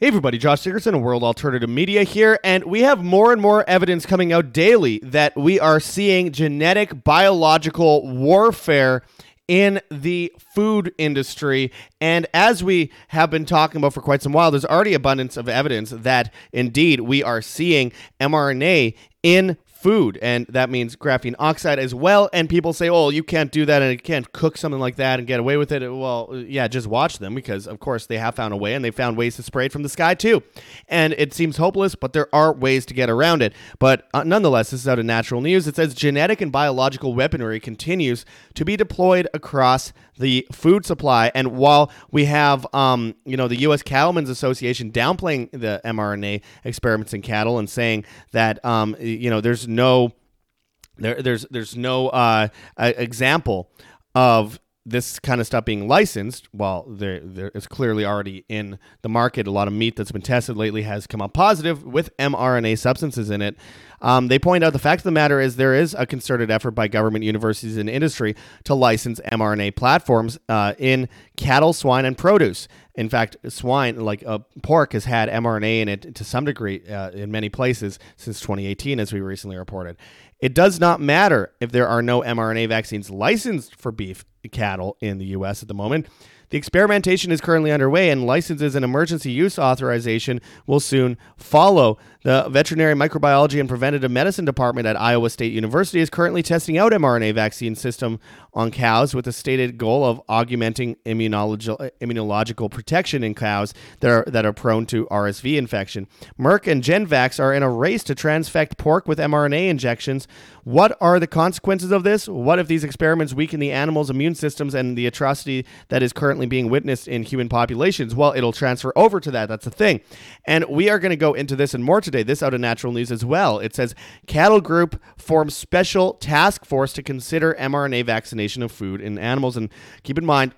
Hey everybody, Josh Sigurdson of World Alternative Media here, and we have more and more evidence coming out daily that we are seeing genetic biological warfare in the food industry. And as we have been talking about for quite some while, there's already abundance of evidence that indeed we are seeing mRNA in food, and that means graphene oxide as well. And people say, "Oh, you can't do that, and you can't cook something like that and get away with it." Well, yeah, just watch them because, of course, they have found a way, and they found ways to spray it from the sky too. And it seems hopeless, but there are ways to get around it. But uh, nonetheless, this is out of Natural News. It says genetic and biological weaponry continues to be deployed across the food supply. And while we have, um, you know, the U.S. Cattlemen's Association downplaying the mRNA experiments in cattle and saying that, um, you know, there's no there, there's there's no uh, example of this kind of stuff being licensed, while there there is clearly already in the market, a lot of meat that's been tested lately has come up positive with mRNA substances in it. Um, they point out the fact of the matter is there is a concerted effort by government, universities, and industry to license mRNA platforms uh, in cattle, swine, and produce. In fact, swine, like uh, pork, has had mRNA in it to some degree uh, in many places since 2018, as we recently reported. It does not matter if there are no mRNA vaccines licensed for beef cattle in the U.S. at the moment. The experimentation is currently underway, and licenses and emergency use authorization will soon follow. The Veterinary Microbiology and Preventative Medicine Department at Iowa State University is currently testing out mRNA vaccine system on cows with a stated goal of augmenting immunological, immunological protection in cows that are, that are prone to RSV infection. Merck and Genvax are in a race to transfect pork with mRNA injections. What are the consequences of this? What if these experiments weaken the animal's immune systems and the atrocity that is currently being witnessed in human populations? Well, it'll transfer over to that. That's the thing. And we are going to go into this and more today. This out of Natural News as well. It says Cattle Group forms special task force to consider mRNA vaccination of food in animals. And keep in mind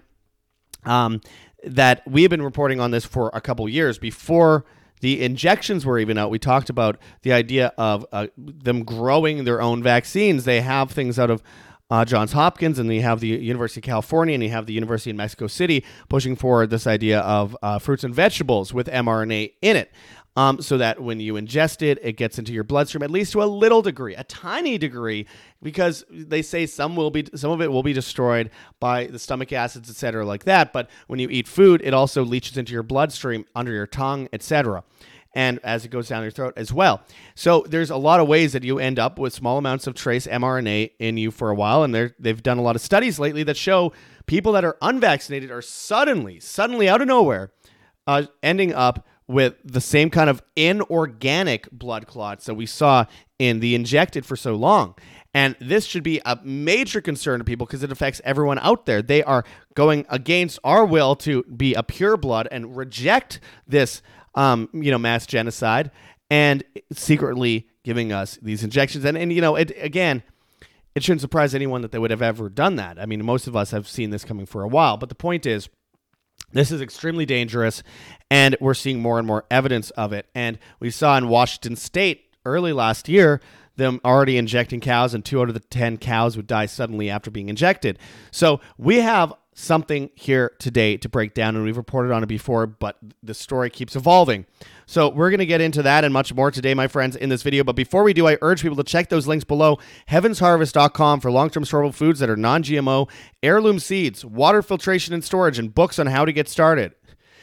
um, that we have been reporting on this for a couple years before the injections were even out. We talked about the idea of uh, them growing their own vaccines. They have things out of uh, Johns Hopkins, and you have the University of California, and you have the University of Mexico City pushing forward this idea of uh, fruits and vegetables with mRNA in it. Um, so that when you ingest it, it gets into your bloodstream at least to a little degree, a tiny degree, because they say some will be some of it will be destroyed by the stomach acids, etc., like that. But when you eat food, it also leaches into your bloodstream, under your tongue, etc and as it goes down your throat as well. So there's a lot of ways that you end up with small amounts of trace mRNA in you for a while, and they've done a lot of studies lately that show people that are unvaccinated are suddenly, suddenly out of nowhere, uh, ending up with the same kind of inorganic blood clots that we saw in the injected for so long. And this should be a major concern to people because it affects everyone out there. They are going against our will to be a pure blood and reject this um, you know, mass genocide and secretly giving us these injections. And, and you know, it, again, it shouldn't surprise anyone that they would have ever done that. I mean, most of us have seen this coming for a while. But the point is, this is extremely dangerous, and we're seeing more and more evidence of it. And we saw in Washington State early last year them already injecting cows, and two out of the 10 cows would die suddenly after being injected. So we have something here today to break down, and we've reported on it before, but the story keeps evolving. So we're going to get into that and much more today, my friends, in this video. But before we do, I urge people to check those links below, heavensharvest.com for long-term storable foods that are non-GMO, heirloom seeds, water filtration and storage, and books on how to get started.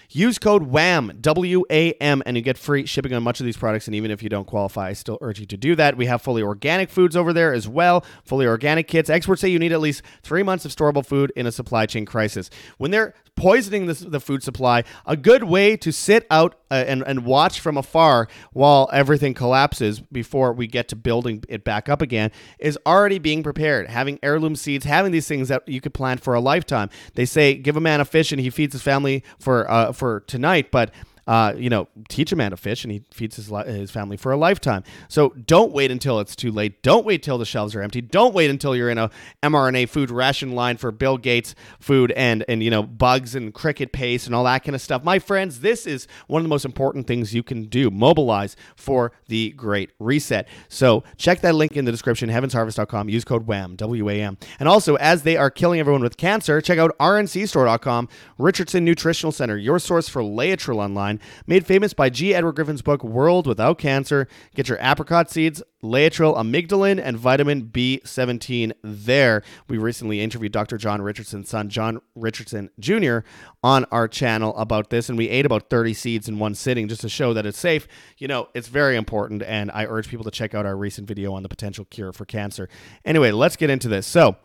Use code WHAM, W A M, and you get free shipping on much of these products. And even if you don't qualify, I still urge you to do that. We have fully organic foods over there as well, fully organic kits. Experts say you need at least three months of storable food in a supply chain crisis. When they're poisoning the, the food supply, a good way to sit out uh, and, and watch from afar while everything collapses before we get to building it back up again is already being prepared. Having heirloom seeds, having these things that you could plant for a lifetime. They say give a man a fish and he feeds his family for uh, for tonight, but uh, you know, teach a man to fish and he feeds his, li- his family for a lifetime. So don't wait until it's too late. Don't wait till the shelves are empty. Don't wait until you're in a mRNA food ration line for Bill Gates food and, and you know, bugs and cricket paste and all that kind of stuff. My friends, this is one of the most important things you can do. Mobilize for the great reset. So check that link in the description, heavensharvest.com. Use code WHAM, W-A-M. And also, as they are killing everyone with cancer, check out rncstore.com, Richardson Nutritional Center, your source for Laetrile online made famous by G. Edward Griffin's book World Without Cancer. Get your apricot seeds, Laetrile amygdalin, and vitamin B17 there. We recently interviewed Dr. John Richardson's son, John Richardson Jr., on our channel about this, and we ate about 30 seeds in one sitting just to show that it's safe. You know, it's very important, and I urge people to check out our recent video on the potential cure for cancer. Anyway, let's get into this. So,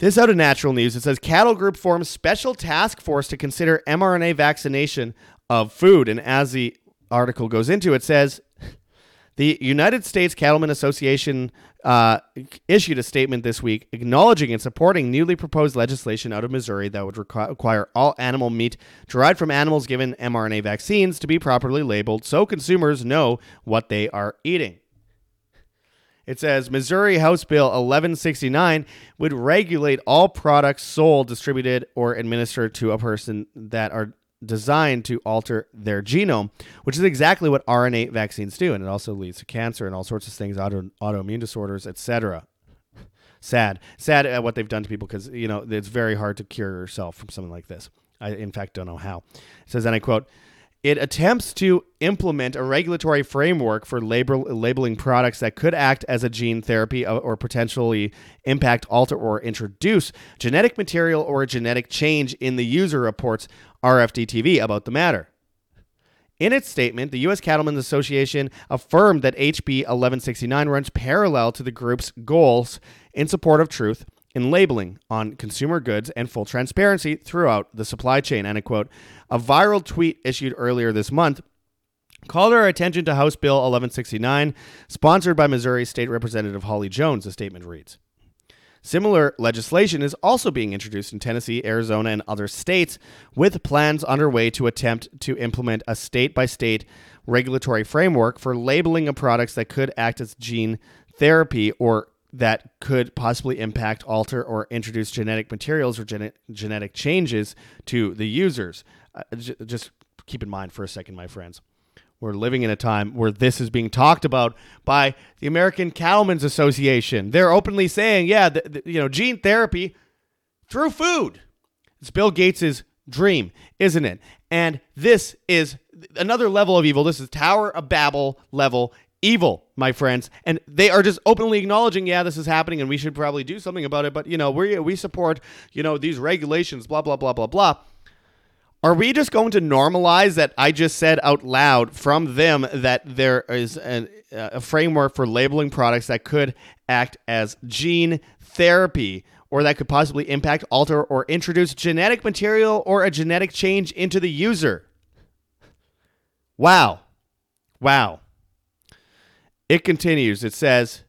this out of natural news. It says Cattle Group forms special task force to consider mRNA vaccination of food. And as the article goes into, it says the United States Cattlemen Association uh, issued a statement this week acknowledging and supporting newly proposed legislation out of Missouri that would require all animal meat derived from animals given mRNA vaccines to be properly labeled so consumers know what they are eating. It says Missouri House Bill 1169 would regulate all products sold, distributed, or administered to a person that are designed to alter their genome, which is exactly what RNA vaccines do, and it also leads to cancer and all sorts of things, auto, autoimmune disorders, etc. Sad, sad at what they've done to people because you know it's very hard to cure yourself from something like this. I, in fact, don't know how. It says, and I quote. It attempts to implement a regulatory framework for label, labeling products that could act as a gene therapy or potentially impact, alter, or introduce genetic material or a genetic change in the user, reports RFD TV about the matter. In its statement, the U.S. Cattlemen's Association affirmed that HB 1169 runs parallel to the group's goals in support of truth in labeling on consumer goods and full transparency throughout the supply chain. End quote. A viral tweet issued earlier this month called our attention to House Bill 1169, sponsored by Missouri State Representative Holly Jones, the statement reads. Similar legislation is also being introduced in Tennessee, Arizona, and other states, with plans underway to attempt to implement a state by state regulatory framework for labeling of products that could act as gene therapy or that could possibly impact, alter, or introduce genetic materials or gene- genetic changes to the users. Uh, j- just keep in mind for a second, my friends. We're living in a time where this is being talked about by the American Cattlemen's Association. They're openly saying, yeah, you know, gene therapy through food. It's Bill Gates's dream, isn't it? And this is another level of evil. This is Tower of Babel level evil, my friends. And they are just openly acknowledging, yeah, this is happening and we should probably do something about it. But, you know, we, we support, you know, these regulations, blah, blah, blah, blah, blah. Are we just going to normalize that I just said out loud from them that there is an, uh, a framework for labeling products that could act as gene therapy or that could possibly impact, alter, or introduce genetic material or a genetic change into the user? Wow. Wow. It continues. It says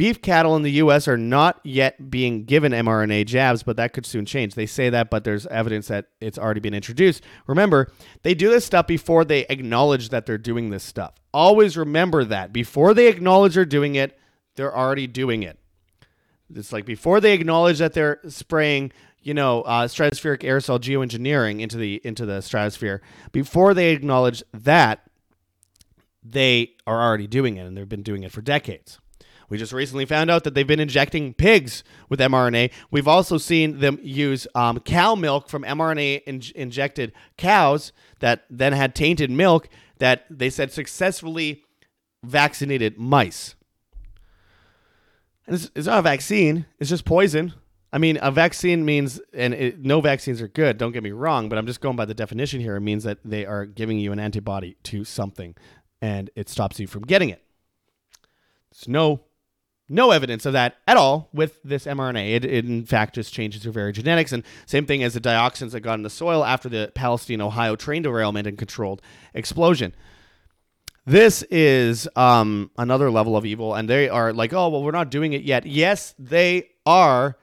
beef cattle in the U.S. are not yet being given mRNA jabs, but that could soon change. They say that, but there's evidence that it's already been introduced. Remember, they do this stuff before they acknowledge that they're doing this stuff. Always remember that. Before they acknowledge they're doing it, they're already doing it. It's like before they acknowledge that they're spraying you know, uh, stratospheric aerosol geoengineering into the into the stratosphere. Before they acknowledge that, they are already doing it and they've been doing it for decades. We just recently found out that they've been injecting pigs with mRNA. We've also seen them use um, cow milk from mRNA in- injected cows that then had tainted milk that they said successfully vaccinated mice. And it's, it's not a vaccine, it's just poison. I mean, a vaccine means, and it, no vaccines are good, don't get me wrong, but I'm just going by the definition here. It means that they are giving you an antibody to something and it stops you from getting it. There's no no evidence of that at all with this mRNA. It, it, in fact just changes your very genetics. And same thing as the dioxins that got in the soil after the Palestine Ohio train derailment and controlled explosion. This is um, another level of evil, and they are like, oh well, we're not doing it yet. Yes, they are.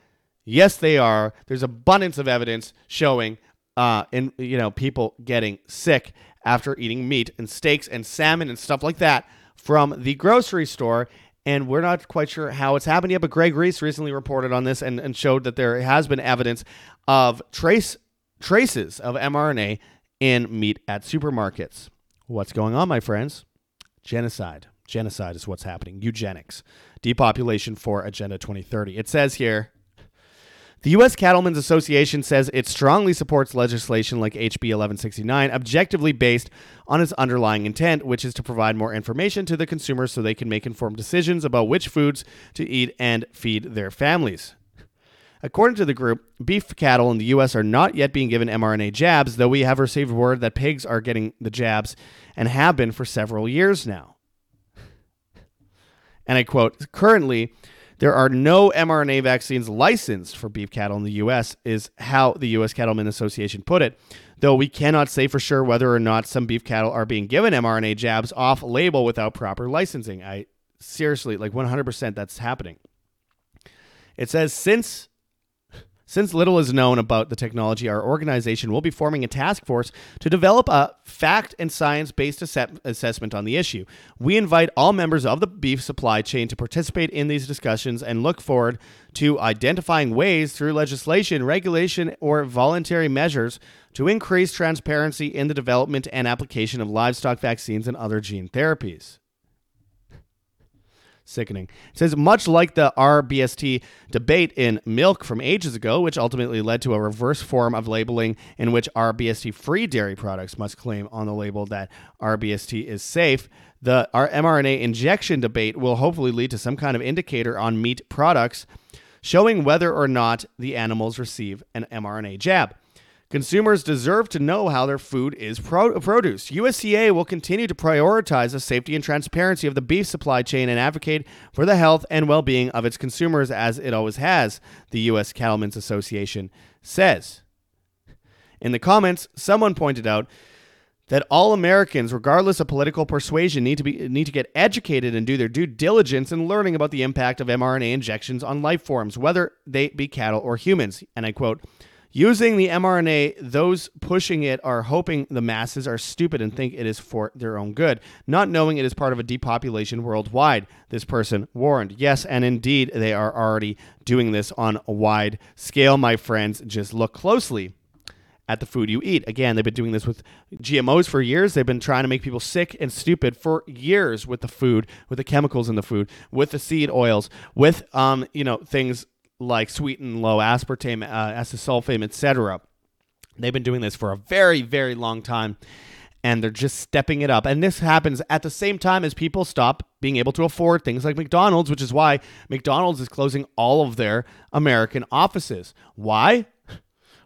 Yes, they are. There's abundance of evidence showing, uh, in you know, people getting sick after eating meat and steaks and salmon and stuff like that from the grocery store. And we're not quite sure how it's happened yet, but Greg Reese recently reported on this and, and showed that there has been evidence of trace traces of mRNA in meat at supermarkets. What's going on, my friends? Genocide. Genocide is what's happening. Eugenics. Depopulation for Agenda 2030. It says here The U.S. Cattlemen's Association says it strongly supports legislation like HB 1169, objectively based on its underlying intent, which is to provide more information to the consumers so they can make informed decisions about which foods to eat and feed their families. According to the group, beef cattle in the U.S. are not yet being given mRNA jabs, though we have received word that pigs are getting the jabs and have been for several years now. And I quote Currently, there are no mRNA vaccines licensed for beef cattle in the U.S., is how the U.S. Cattlemen Association put it, though we cannot say for sure whether or not some beef cattle are being given mRNA jabs off label without proper licensing. I seriously, like 100%, that's happening. It says since since little is known about the technology, our organization will be forming a task force to develop a fact and science based assessment on the issue. We invite all members of the beef supply chain to participate in these discussions and look forward to identifying ways through legislation, regulation, or voluntary measures to increase transparency in the development and application of livestock vaccines and other gene therapies. Sickening. It says, much like the RBST debate in milk from ages ago, which ultimately led to a reverse form of labeling in which RBST free dairy products must claim on the label that RBST is safe, the mRNA injection debate will hopefully lead to some kind of indicator on meat products showing whether or not the animals receive an mRNA jab. Consumers deserve to know how their food is pro- produced. USDA will continue to prioritize the safety and transparency of the beef supply chain and advocate for the health and well being of its consumers as it always has, the U.S. Cattlemen's Association says. In the comments, someone pointed out that all Americans, regardless of political persuasion, need to be need to get educated and do their due diligence in learning about the impact of mRNA injections on life forms, whether they be cattle or humans. And I quote, Using the mRNA, those pushing it are hoping the masses are stupid and think it is for their own good, not knowing it is part of a depopulation worldwide, this person warned. Yes, and indeed, they are already doing this on a wide scale, my friends. Just look closely at the food you eat. Again, they've been doing this with GMOs for years. They've been trying to make people sick and stupid for years with the food, with the chemicals in the food, with the seed oils, with um, you know, things like sweet and low aspartame, uh, acesulfame, etc. They've been doing this for a very, very long time, and they're just stepping it up. And this happens at the same time as people stop being able to afford things like McDonald's, which is why McDonald's is closing all of their American offices. Why?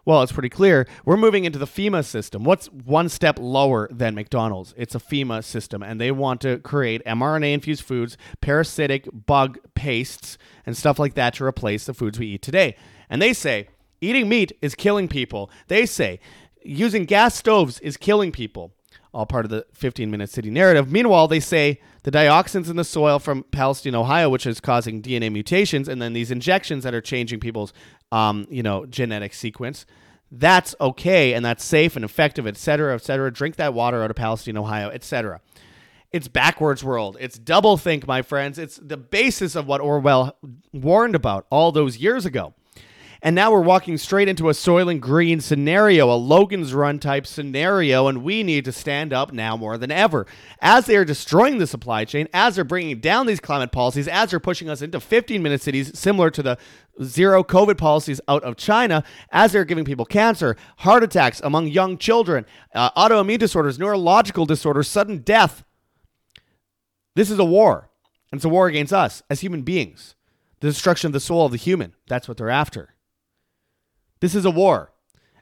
Well, it's pretty clear. We're moving into the FEMA system. What's one step lower than McDonald's? It's a FEMA system, and they want to create mRNA infused foods, parasitic bug pastes, and stuff like that to replace the foods we eat today. And they say eating meat is killing people. They say using gas stoves is killing people. All part of the 15 minute city narrative. Meanwhile, they say the dioxins in the soil from Palestine, Ohio, which is causing DNA mutations, and then these injections that are changing people's um, you know, genetic sequence. That's okay and that's safe and effective, et cetera, et cetera. Drink that water out of Palestine, Ohio, et cetera. It's backwards world. It's double think, my friends. It's the basis of what Orwell warned about all those years ago. And now we're walking straight into a Soylent Green scenario, a Logan's Run type scenario, and we need to stand up now more than ever. As they are destroying the supply chain, as they're bringing down these climate policies, as they're pushing us into 15 minute cities, similar to the zero COVID policies out of China, as they're giving people cancer, heart attacks among young children, uh, autoimmune disorders, neurological disorders, sudden death. This is a war. And it's a war against us as human beings. The destruction of the soul of the human. That's what they're after. This is a war,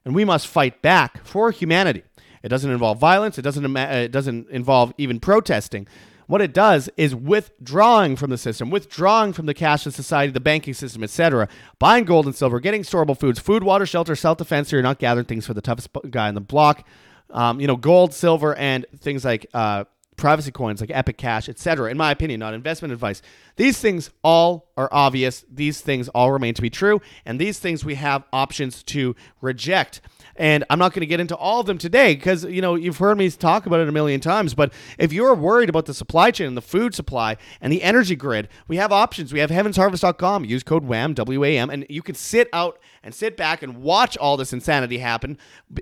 and we must fight back for humanity. It doesn't involve violence. It doesn't. It doesn't involve even protesting. What it does is withdrawing from the system, withdrawing from the cashless society, the banking system, etc. Buying gold and silver, getting storable foods, food, water, shelter, self-defense. So you're not gathering things for the toughest guy on the block. Um, you know, gold, silver, and things like uh, privacy coins like Epic Cash, etc. In my opinion, not investment advice. These things all are obvious. These things all remain to be true, and these things we have options to reject. And I'm not going to get into all of them today because, you know, you've heard me talk about it a million times. But if you're worried about the supply chain and the food supply and the energy grid, we have options. We have heavensharvest.com. Use code WHAM, W A M, and you can sit out and sit back and watch all this insanity happen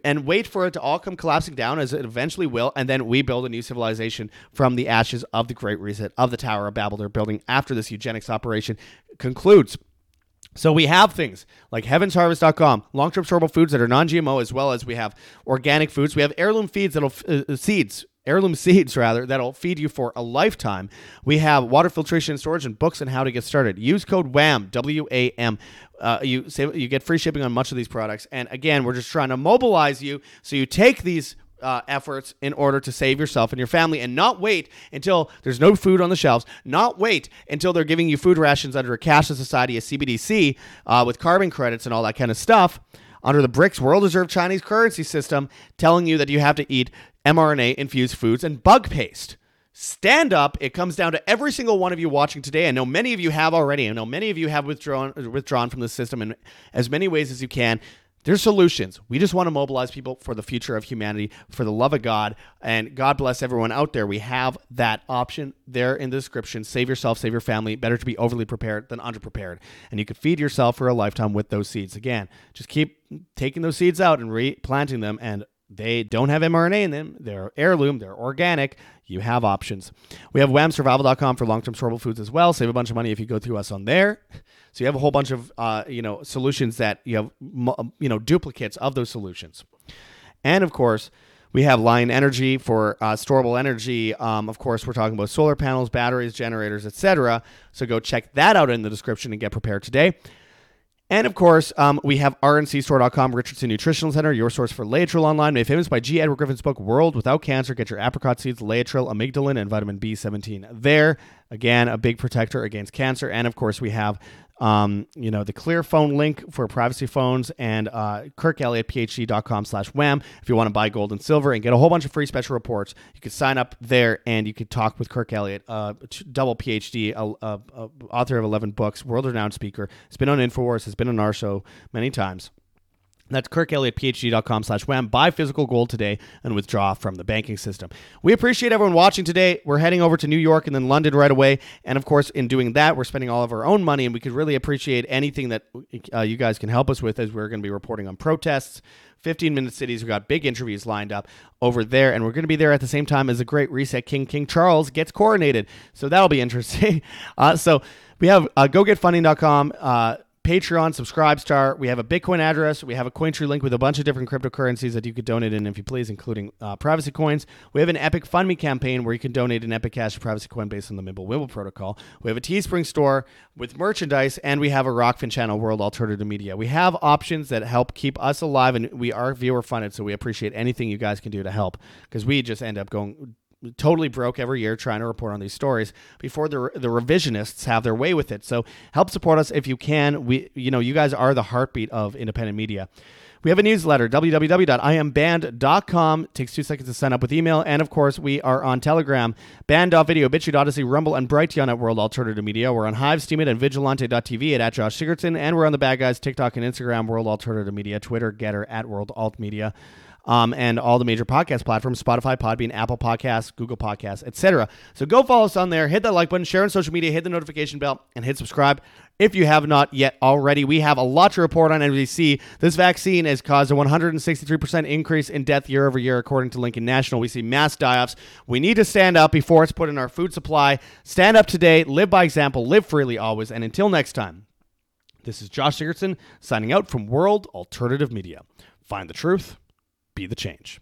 and wait for it to all come collapsing down as it eventually will. And then we build a new civilization from the ashes of the Great Reset, of the Tower of Babel they're building after this eugenics operation concludes. So we have things like heavensharvest.com, long-term storable foods that are non-GMO, as well as we have organic foods. We have heirloom feeds that'll uh, seeds, heirloom seeds rather that'll feed you for a lifetime. We have water filtration and storage and books on how to get started. Use code WHAM W A M. Uh, you save, you get free shipping on much of these products. And again, we're just trying to mobilize you so you take these uh, efforts in order to save yourself and your family and not wait until there's no food on the shelves, not wait until they're giving you food rations under a cashless society, a CBDC, uh, with carbon credits and all that kind of stuff, under the BRICS World Reserve Chinese currency system, telling you that you have to eat mRNA infused foods and bug paste. Stand up. It comes down to every single one of you watching today. I know many of you have already. I know many of you have withdrawn withdrawn from the system in as many ways as you can. There's solutions. We just want to mobilize people for the future of humanity, for the love of God. And God bless everyone out there. We have that option there in the description. Save yourself, save your family. Better to be overly prepared than underprepared. And you could feed yourself for a lifetime with those seeds. Again, just keep taking those seeds out and replanting them. And they don't have mRNA in them. They're heirloom, they're organic. You have options. We have whamsurvival.com for long term storable foods as well. Save a bunch of money if you go through us on there. So you have a whole bunch of uh, you know solutions that you have you know duplicates of those solutions, and of course we have Lion Energy for uh, storable energy. Um, of course, we're talking about solar panels, batteries, generators, etc. So go check that out in the description and get prepared today. And of course, um, we have rncstore.com, Richardson Nutritional Center, your source for Laetrile online, made famous by G. Edward Griffin's book, World Without Cancer. Get your apricot seeds, Laetrile, amygdalin, and vitamin B17 there. Again, a big protector against cancer. And of course, we have um, you know, the clear phone link for privacy phones and uh, kirkelliottphd.com slash wham. If you want to buy gold and silver and get a whole bunch of free special reports, you can sign up there and you could talk with Kirk Elliott, uh, double PhD, uh, author of 11 books, world renowned speaker. Has been on InfoWars, has been on our show many times. That's kirkelliottphd.com slash wham. Buy physical gold today and withdraw from the banking system. We appreciate everyone watching today. We're heading over to New York and then London right away. And of course, in doing that, we're spending all of our own money, and we could really appreciate anything that uh, you guys can help us with as we're going to be reporting on protests. 15 minute cities. We've got big interviews lined up over there, and we're going to be there at the same time as the great reset king, King Charles, gets coronated. So that'll be interesting. Uh, so we have uh, gogetfunding.com. Uh, Patreon, subscribe star. We have a Bitcoin address. We have a Cointree link with a bunch of different cryptocurrencies that you could donate in if you please, including uh, privacy coins. We have an Epic Fund Me campaign where you can donate an Epic Cash privacy coin based on the Mimblewimble protocol. We have a Teespring store with merchandise, and we have a Rokfin channel, World Alternative Media. We have options that help keep us alive, and we are viewer funded, so we appreciate anything you guys can do to help because we just end up going totally broke every year trying to report on these stories before the the revisionists have their way with it. So help support us if you can. We you know you guys are the heartbeat of independent media. We have a newsletter, www.iamband.com. It takes two seconds to sign up with email. And of course, we are on Telegram, banned.video, BitChute, Odysee Rumble, and Brighteon at World Alternative Media. We're on Hive, Steemit, and Vigilante.tv at, at Josh Sigurdson. And we're on the Bad Guys, TikTok, and Instagram, World Alternative Media, Twitter, GETTR at World Alt Media um, and all the major podcast platforms Spotify, Podbean, Apple Podcasts, Google Podcasts, etc. So go follow us on there, hit that like button, share on social media, hit the notification bell, and hit subscribe. If you have not yet already, we have a lot to report on NBC. This vaccine has caused a 163% increase in death year over year, according to Lincoln National. We see mass die offs. We need to stand up before it's put in our food supply. Stand up today, live by example, live freely always. And until next time, this is Josh Sigurdson signing out from World Alternative Media. Find the truth be the change.